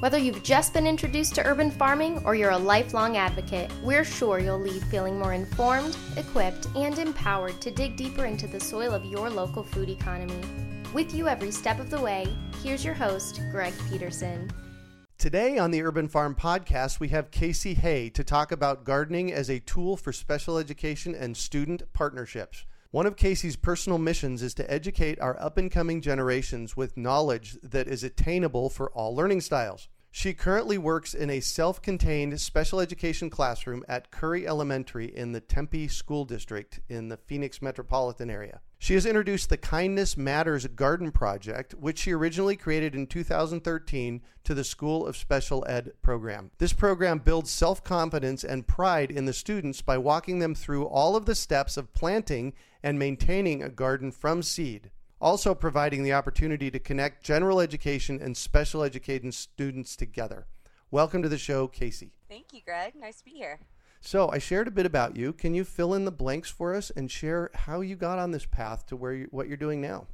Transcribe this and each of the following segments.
Whether you've just been introduced to urban farming or you're a lifelong advocate, we're sure you'll leave feeling more informed, equipped, and empowered to dig deeper into the soil of your local food economy. With you every step of the way, here's your host, Greg Peterson. Today on the Urban Farm Podcast, we have Casey Hay to talk about gardening as a tool for special education and student partnerships. One of Casey's personal missions is to educate our up and coming generations with knowledge that is attainable for all learning styles. She currently works in a self contained special education classroom at Curry Elementary in the Tempe School District in the Phoenix metropolitan area. She has introduced the Kindness Matters Garden Project, which she originally created in 2013 to the School of Special Ed program. This program builds self confidence and pride in the students by walking them through all of the steps of planting and maintaining a garden from seed also providing the opportunity to connect general education and special education students together. Welcome to the show, Casey. Thank you, Greg. Nice to be here. So, I shared a bit about you. Can you fill in the blanks for us and share how you got on this path to where you, what you're doing now?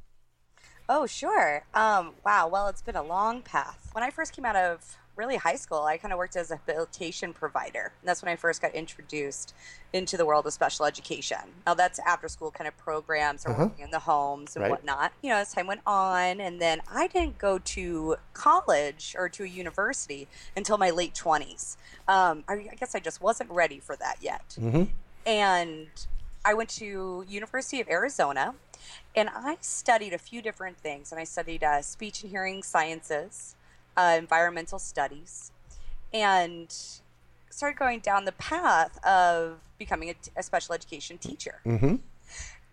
Oh, sure. Um, wow. Well, it's been a long path. When I first came out of really high school, I kind of worked as a habilitation provider. And that's when I first got introduced into the world of special education. Now, that's after school kind of programs or uh-huh. working in the homes and right. whatnot. You know, as time went on, and then I didn't go to college or to a university until my late 20s. Um, I, I, guess I just wasn't ready for that yet. Mm-hmm. And I went to University of Arizona and I studied a few different things. And I studied uh, speech and hearing sciences uh, environmental studies, and started going down the path of becoming a, a special education teacher. Mm-hmm.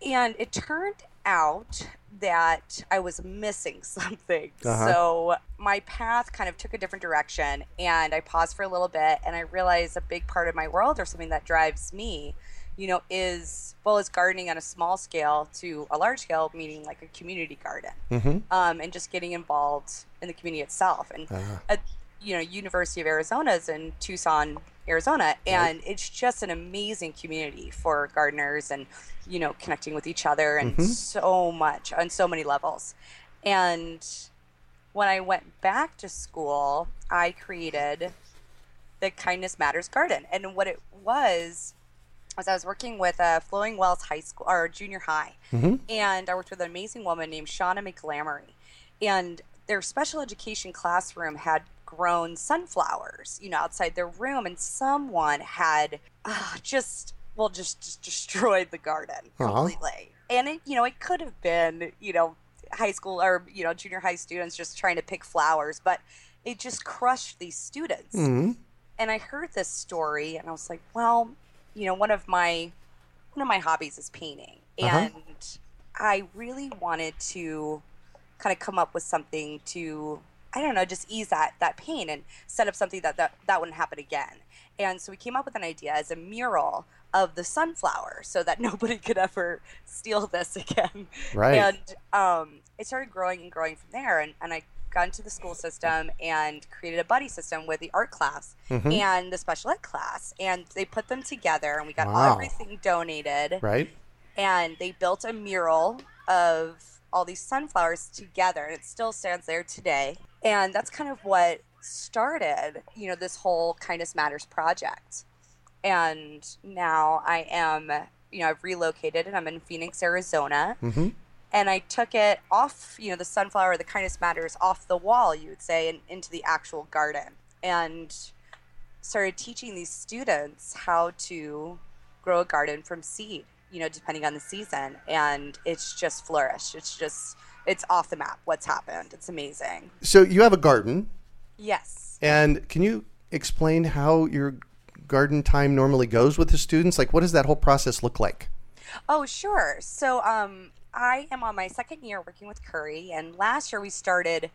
And it turned out that I was missing something. Uh-huh. So my path kind of took a different direction, and I paused for a little bit, and I realized a big part of my world, or something that drives me, you know, is well as gardening on a small scale to a large scale, meaning like a community garden, mm-hmm. um, and just getting involved in the community itself. And uh-huh. at, you know, University of Arizona is in Tucson, Arizona, and right. it's just an amazing community for gardeners and you know connecting with each other and mm-hmm. so much on so many levels. And when I went back to school, I created the Kindness Matters Garden, and what it was was I was working with uh, Flowing Wells High School or junior high, mm-hmm. and I worked with an amazing woman named Shauna McGlamory, and their special education classroom had grown sunflowers, you know, outside their room, and someone had uh, just well just, just destroyed the garden uh-huh. completely, and it you know it could have been you know high school or you know junior high students just trying to pick flowers, but it just crushed these students. Mm-hmm. And I heard this story, and I was like, well you know, one of my one of my hobbies is painting, uh-huh. and I really wanted to kind of come up with something to I don't know, just ease that that pain and set up something that that, that wouldn't happen again. And so we came up with an idea as a mural of the sunflower so that nobody could ever steal this again. Right. And um, it started growing and growing from there. And, and I got into the school system and created a buddy system with the art class mm-hmm. and the special ed class. And they put them together and we got wow. everything donated. Right. and they built a mural of all these sunflowers together, and it still stands there today. And that's kind of what started, you know, this whole Kindness Matters project. And now I am, you know, I've relocated and I'm in Phoenix, Arizona. Mm-hmm. And I took it off, you know, the sunflower, the Kindness Matters off the wall, you would say, and into the actual garden. And started teaching these students how to grow a garden from seed, you know, depending on the season. And it's just flourished. It's just, it's off the map what's happened. It's amazing. So you have a garden, Yes. and can you explain how your garden time normally goes with the students? Like, what does that whole process look like? Oh, sure. So, um, I am on my second year working with Curry, and last year we started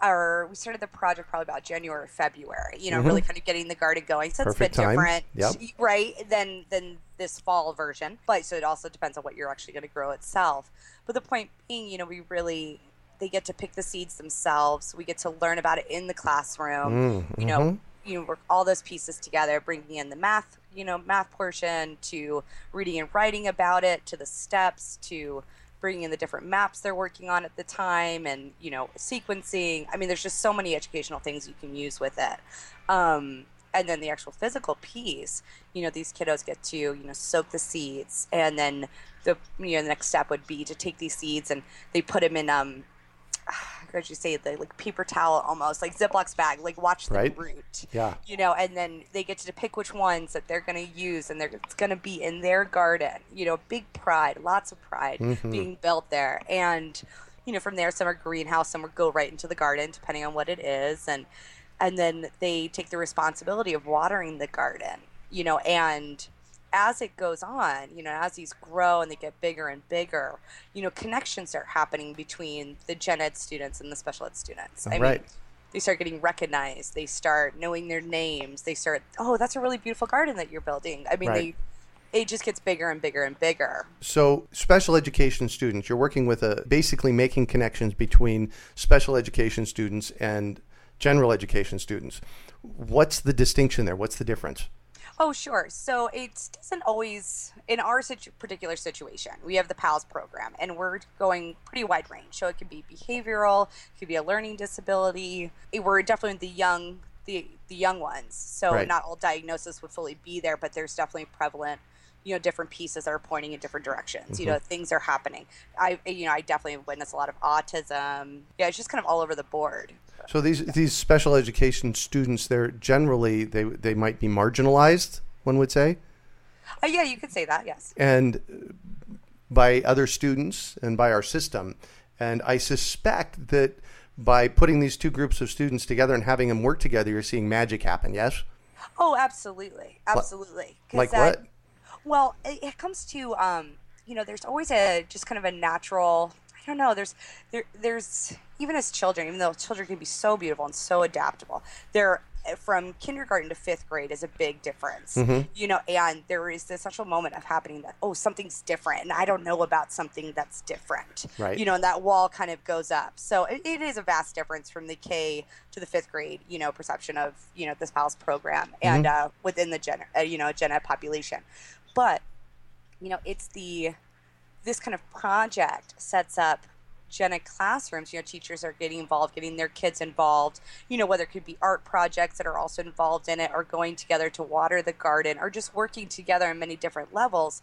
our we started the project probably about January or February. You know, really kind of getting the garden going. So Perfect it's a bit time. different, Yep. right? Than than this fall version. But so it also depends on what you're actually going to grow itself. But the point being, you know, we really they get to pick the seeds themselves. We get to learn about it in the classroom. Mm, You know, mhm. you know, work all those pieces together, bringing in the math, you know, math portion to reading and writing about it, to the steps, to bringing in the different maps they're working on at the time, and you know, sequencing. I mean, there's just so many educational things you can use with it. Um, and then the actual physical piece, you know, these kiddos get to you know soak the seeds, and then the you know the next step would be to take these seeds and they put them in um could you say the like paper towel almost like Ziploc bag, like watch the Right. root. Yeah. You know, and then they get to pick which ones that they're going to use, and they're it's going to be in their garden. You know, big pride, lots of pride Mm-hmm. being built there, and you know, from there, some are greenhouse, some will go right into the garden, depending on what it is, and and then they take the responsibility of watering the garden. You know, and as it goes on, you know, as these grow and they get bigger and bigger, you know, connections start happening between the gen ed students and the special ed students. I Right. mean, they start getting recognized. They start knowing their names. They start, oh, that's a really beautiful garden that you're building. I mean, Right. they, it just gets bigger and bigger and bigger. So, special education students, you're working with a basically making connections between special education students and general education students. What's the distinction there? What's the difference? Oh, sure. So it doesn't always, in our situ- particular situation, we have the PALS program and we're going pretty wide range. So it could be behavioral, it could be a learning disability. It- We're definitely the young, the, the young ones. So Right. not all diagnosis would fully be there, but there's definitely prevalent, you know, different pieces that are pointing in different directions. You know, things are happening. I, you know, I definitely witnessed a lot of autism. Yeah, it's just kind of all over the board. So these these special education students, they're generally they they might be marginalized, one would say, Uh, yeah, you could say that. Yes. and uh, by other students and by our system. And I suspect that by putting these two groups of students together and having them work together, you're seeing magic happen. Yes, Oh, absolutely, absolutely like that- what? Well, it, it comes to um, you know, there's always a just kind of a natural. I don't know. There's there there's even as children, even though children can be so beautiful and so adaptable, they're from kindergarten to fifth grade is a big difference. You know, and there is this special moment of happening that oh something's different, and I don't know about something that's different. Right. You know, and that wall kind of goes up. So it, it is a vast difference from the K to the fifth grade. You know, perception of you know this PALS program and uh, within the gen uh, you know gen ed population, but you know it's the this kind of project sets up ed classrooms. You know teachers are getting involved getting their kids involved. You know whether it could be art projects that are also involved in it or going together to water the garden or just working together on many different levels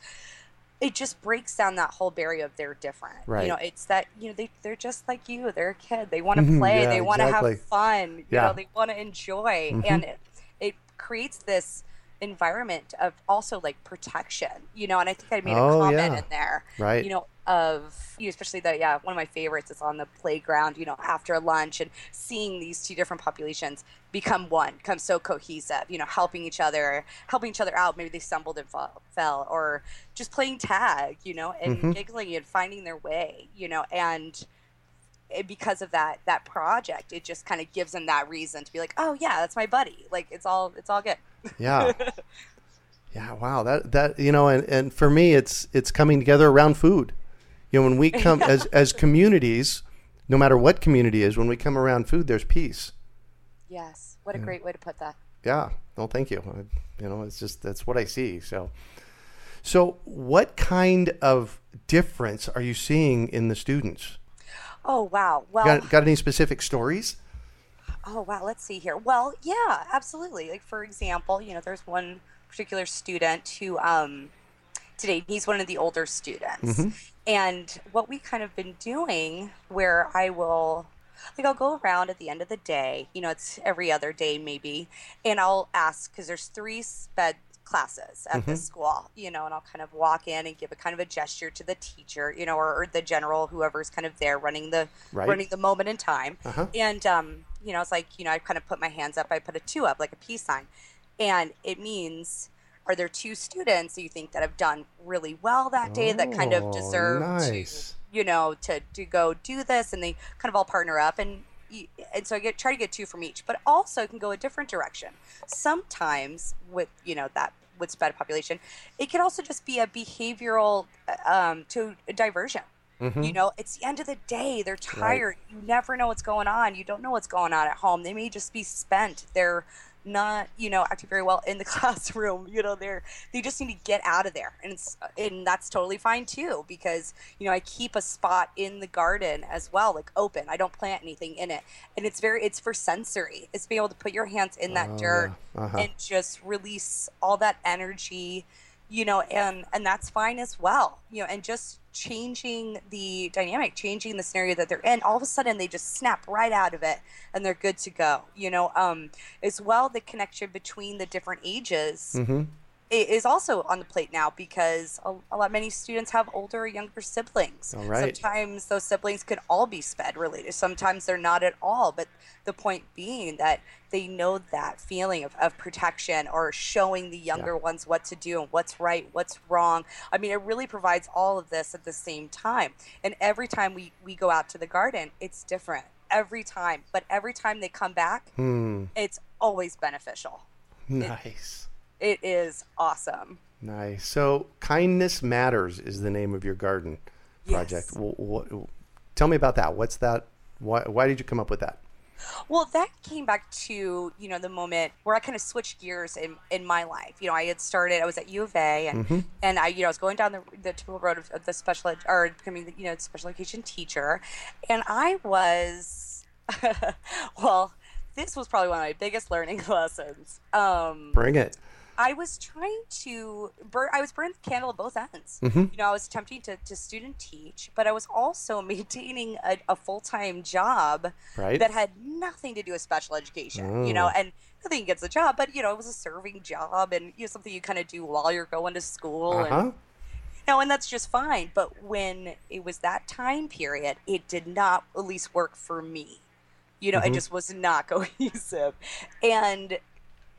it just breaks down that whole barrier of they're different. Right. you know it's that you know they, they're just like you. They're a kid. They want to Mhm, play. Yeah, they want to exactly. have fun. You Yeah. know they want to enjoy. Mhm. and it, it creates this environment of also like protection you know and i think i made a Oh, comment yeah. in there Right. you know of you know, especially the yeah one of my favorites is on the playground you know after lunch and seeing these two different populations become one become so cohesive you know helping each other helping each other out maybe they stumbled and fall, fell or just playing tag you know and Mhm. giggling and finding their way you know and because of that that project it just kind of gives them that reason to be like oh yeah that's my buddy like it's all it's all good Yeah. yeah. Wow. That that you know, and, and for me, it's it's coming together around food. You know, when we come as as communities, no matter what community is, when we come around food, there's peace. yes what a great way to put that Yeah. No, thank you. I, you know, it's just that's what I see. So, So, what kind of difference are you seeing in the students? Oh wow. Well, Got, got any specific stories? Oh wow, let's see here. Well, yeah, absolutely. Like for example, you know, there's one particular student who um today he's one of the older students. And what we kind of been doing where I will like I'll go around at the end of the day, you know, it's every other day maybe, and I'll ask cuz there's three sped classes at this school, you know, and I'll kind of walk in and give a kind of a gesture to the teacher, you know, or, or the general, whoever's kind of there running the Right. running the moment in time. Uh-huh. And um, you know, it's like, you know, I kind of put my hands up, I put a two up, like a peace sign. And it means are there two students that you think that have done really well that day that kind of Oh, deserve nice. to, you know, to, to go do this and they kind of all partner up and and so I get try to get two from each, but also it can go a different direction. Sometimes with you know that with sped population, it can also just be a behavioral um, to diversion. Mm-hmm. You know, it's the end of the day. They're tired. You never know what's going on. You don't know what's going on at home. They may just be spent. They're not, you know, acting very well in the classroom. You know, they're they just need to get out of there, and it's and that's totally fine too because you know I keep a spot in the garden as well, like open. I don't plant anything in it, and it's very it's for sensory. It's being able to put your hands in that dirt yeah. Uh-huh. and just release all that energy you know and and that's fine as well you know and just changing the dynamic changing the scenario that they're in all of a sudden they just snap right out of it and they're good to go you know um as well the connection between the different ages Mm-hmm. Is also on the plate now because a, a lot many students have older or younger siblings. All right. Sometimes those siblings could all be sped related. Sometimes they're not at all. But the point being that they know that feeling of, of protection or showing the younger ones what to do and what's right, what's wrong. I mean, it really provides all of this at the same time. And every time we, we go out to the garden, it's different. Every time. But every time they come back, Hmm. it's always beneficial. Nice. It is awesome. Nice. So, Kindness Matters is the name of your garden project. Yes. Tell me about that. What's that? Why, why did you come up with that? Well, that came back to you know the moment where I kind of switched gears in, in my life. You know, I had started. I was at U of A, and and I you know I was going down the, the typical road of, of the special ed, or becoming the, you know special education teacher, and I was, well, this was probably one of my biggest learning lessons. Um, Bring it. I was trying to burn. I was burning the candle at both ends. Mm-hmm. You know, I was attempting to, to student teach, but I was also maintaining a, a full time job Right. that had nothing to do with special education. You know, Oh. and nothing against the job, but you know, it was a serving job, and you know, something you kind of do while you're going to school. Uh And, know, and that's just fine. But when it was that time period, it did not at least work for me. You know, it just was not cohesive. And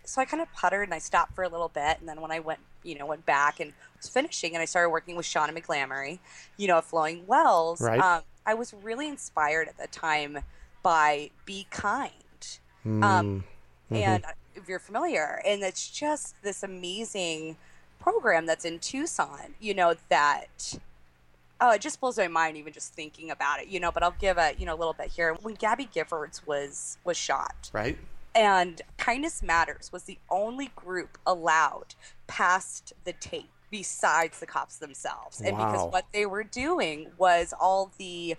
so I kind of puttered and I stopped for a little bit. And then when I went, you know, went back and was finishing and I started working with Shauna McGlamory, you know, at Flowing Wells, Right. um, I was really inspired at the time by Be Kind. Hmm. Um, and if you're familiar, and it's just this amazing program that's in Tucson, you know, that oh, it just blows my mind even just thinking about it, you know. But I'll give a you know a little bit here. When Gabby Giffords was was shot, Right. And Kindness Matters was the only group allowed past the tape besides the cops themselves. And Wow. because what they were doing was all the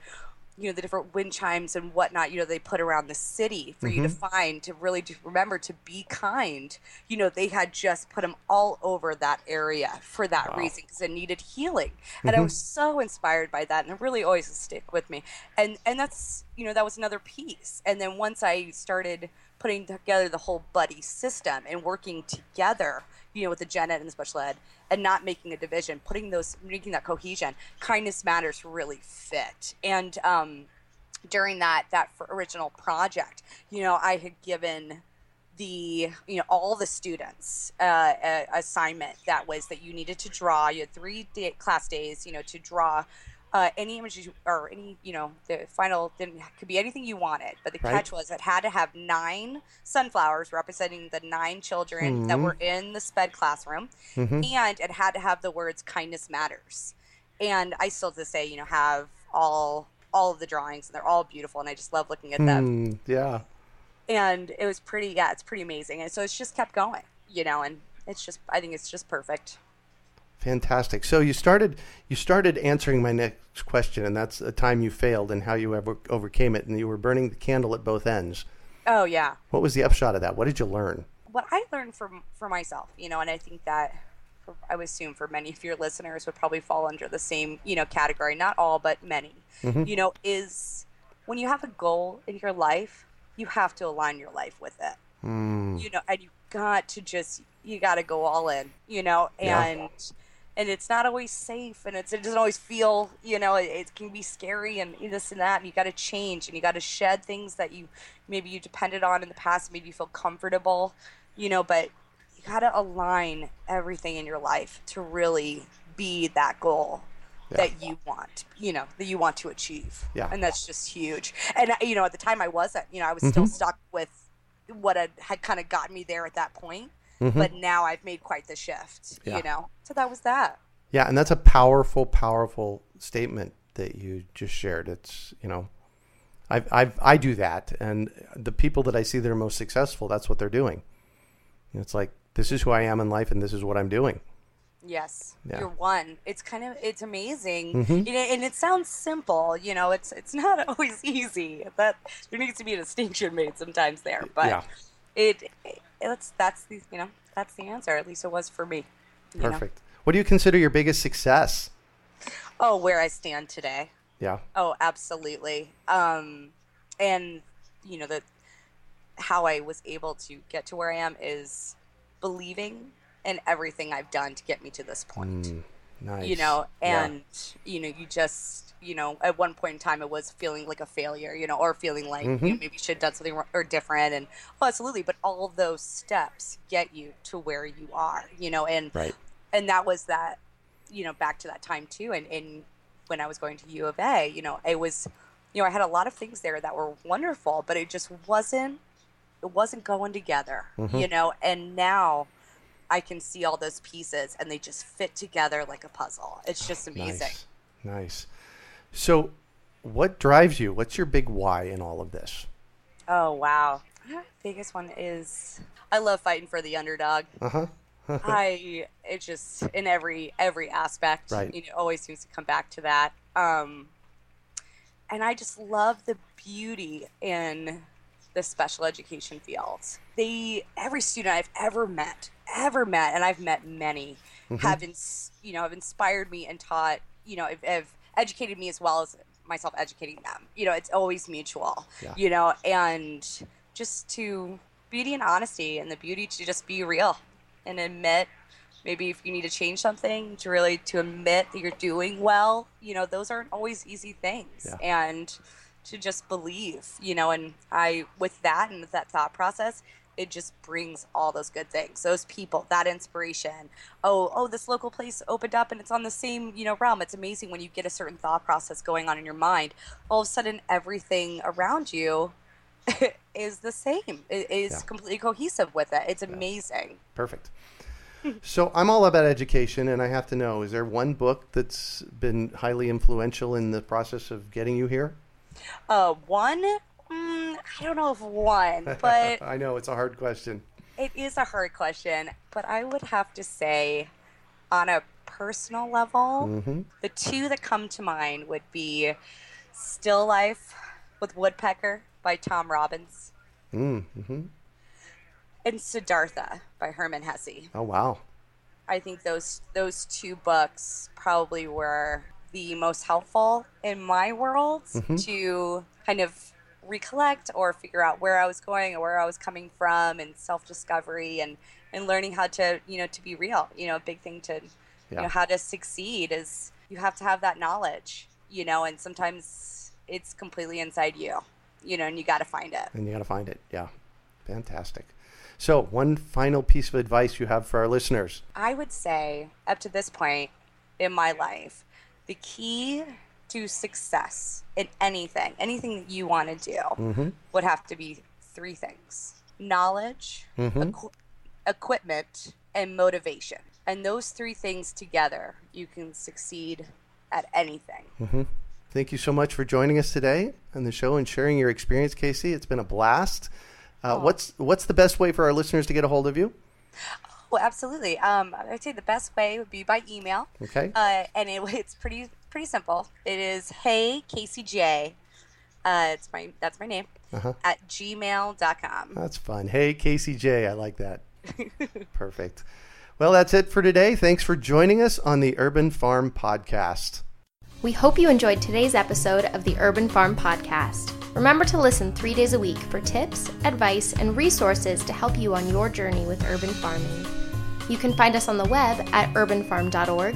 you know the different wind chimes and whatnot you know they put around the city for you to mm-hmm. find to really to remember to be kind. You know they had just put them all over that area for that reason because it needed healing. And i mm-hmm. was so inspired by that and it really always stick with me. And and that's you know that was another piece. And then once i started putting together the whole buddy system and working together you know with the gen ed and the special ed and not making a division putting those making that cohesion kindness matters really fit. And um during that that original project you know i had given the you know all the students uh, assignment that was that you needed to draw you had three day, class days you know to draw uh, any images or any you know the final didn't could be anything you wanted but the Right. catch was it had to have nine sunflowers representing the nine children that were in the sped classroom and it had to have the words kindness matters and i still to say you know have all all of the drawings and they're all beautiful and i just love looking at them Hmm. Yeah. and it was pretty yeah it's pretty amazing and so it's just kept going you know and it's just i think it's just perfect Fantastic. So you started you started answering my next question, and that's a time you failed and how you ever overcame it, and you were burning the candle at both ends. Oh yeah. What was the upshot of that? What did you learn? What I learned from for myself, you know, and I think that for, I would assume for many of your listeners would probably fall under the same, you know, category. Not all, but many. Mm-hmm. You know, is when you have a goal in your life, you have to align your life with it. Hmm. You know, and you got to just you got to go all in. You know, Yeah. And it's not always safe and it's, it doesn't always feel you know it, it can be scary and this and that and you got to change and you got to shed things that you maybe you depended on in the past made you feel comfortable you know but you got to align everything in your life to really be that goal that you want you know that you want to achieve. Yeah. and that's just huge. And you know at the time i wasn't you know i was mm-hmm. still stuck with what had, had kind of gotten me there at that point Mm-hmm. but now i've made quite the shift Yeah. you know so that was that Yeah, and that's a powerful, powerful statement that you just shared. It's you know, I I I do that, and the people that I see that are most successful, that's what they're doing. It's like this is who I am in life, and this is what I'm doing. Yes, Yeah. you're one. It's kind of it's amazing, mm-hmm. you know, and it sounds simple. You know, it's it's not always easy. That there needs to be a distinction made sometimes there, but Yeah. it it's that's the you know that's the answer. At least it was for me. you know. Perfect. What do you consider your biggest success? Oh, where I stand today. Yeah. Oh, absolutely. Um, and you know that how I was able to get to where I am is believing in everything I've done to get me to this point. Nice. you know Yeah. and you know you just you know at one point in time it was feeling like a failure you know or feeling like you know, mm-hmm. maybe you should have done something or different and oh absolutely but all those steps get you to where you are you know and Right. and that was that you know back to that time too and, and when i was going to u of a you know it was you know i had a lot of things there that were wonderful but it just wasn't it wasn't going together mm-hmm. you know and now i can see all those pieces and they just fit together like a puzzle it's just amazing Nice. Nice. So, what drives you? What's your big why in all of this? oh wow biggest one is i love fighting for the underdog Uh huh. I it just in every every aspect, Right. you know, always seems to come back to that. Um, and I just love the beauty in the special education field. They every student I've ever met, ever met, and I've met many, mm-hmm. have ins, you know have inspired me and taught you know have, have educated me as well as myself educating them. You know, it's always mutual. Yeah. You know, and just to beauty and honesty and the beauty to just be real and admit maybe if you need to change something to really to admit that you're doing well you know those aren't always easy things Yeah. and to just believe you know and i with that and with that thought process it just brings all those good things those people that inspiration oh oh this local place opened up and it's on the same you know realm it's amazing when you get a certain thought process going on in your mind all of a sudden everything around you is the same it is Yeah. completely cohesive with it it's amazing Perfect. So I'm all about education, and I have to know: is there one book that's been highly influential in the process of getting you here? Uh, one? I don't know if one, but I know it's a hard question. it is a hard question. But I would have to say, on a personal level, the two that come to mind would be Still Life with Woodpecker by Tom Robbins Mm-hmm. and Siddhartha by Hermann Hesse. Oh wow. I think those those two books probably were the most helpful in my world to kind of recollect or figure out where I was going or where I was coming from and self discovery and and learning how to you know to be real. You know, a big thing to you know how to succeed is you have to have that knowledge. You know, and sometimes it's completely inside you. You know, and you got to find it. And you got to find it. Yeah. Fantastic. So, one final piece of advice you have for our listeners. I would say, up to this point in my life, the key to success in anything, anything that you want to do, would have to be three things knowledge, equi- equipment, and motivation. And those three things together, you can succeed at anything. Thank you so much for joining us today on the show and sharing your experience, Casey. It's been a blast. Uh, what's what's the best way for our listeners to get a hold of you? Oh, absolutely. Um, I'd say the best way would be by email. Okay. Uh, and it, it's pretty pretty simple. It is hey Casey J. Uh, it's my that's my name Uh-huh. at gmail.com. That's fun. Hey, Casey J, I like that. Perfect. Well, that's it for today. Thanks for joining us on the Urban Farm Podcast. We hope you enjoyed today's episode of the Urban Farm Podcast. Remember to listen three days a week for tips, advice, and resources to help you on your journey with urban farming. You can find us on the web at urbanfarm.org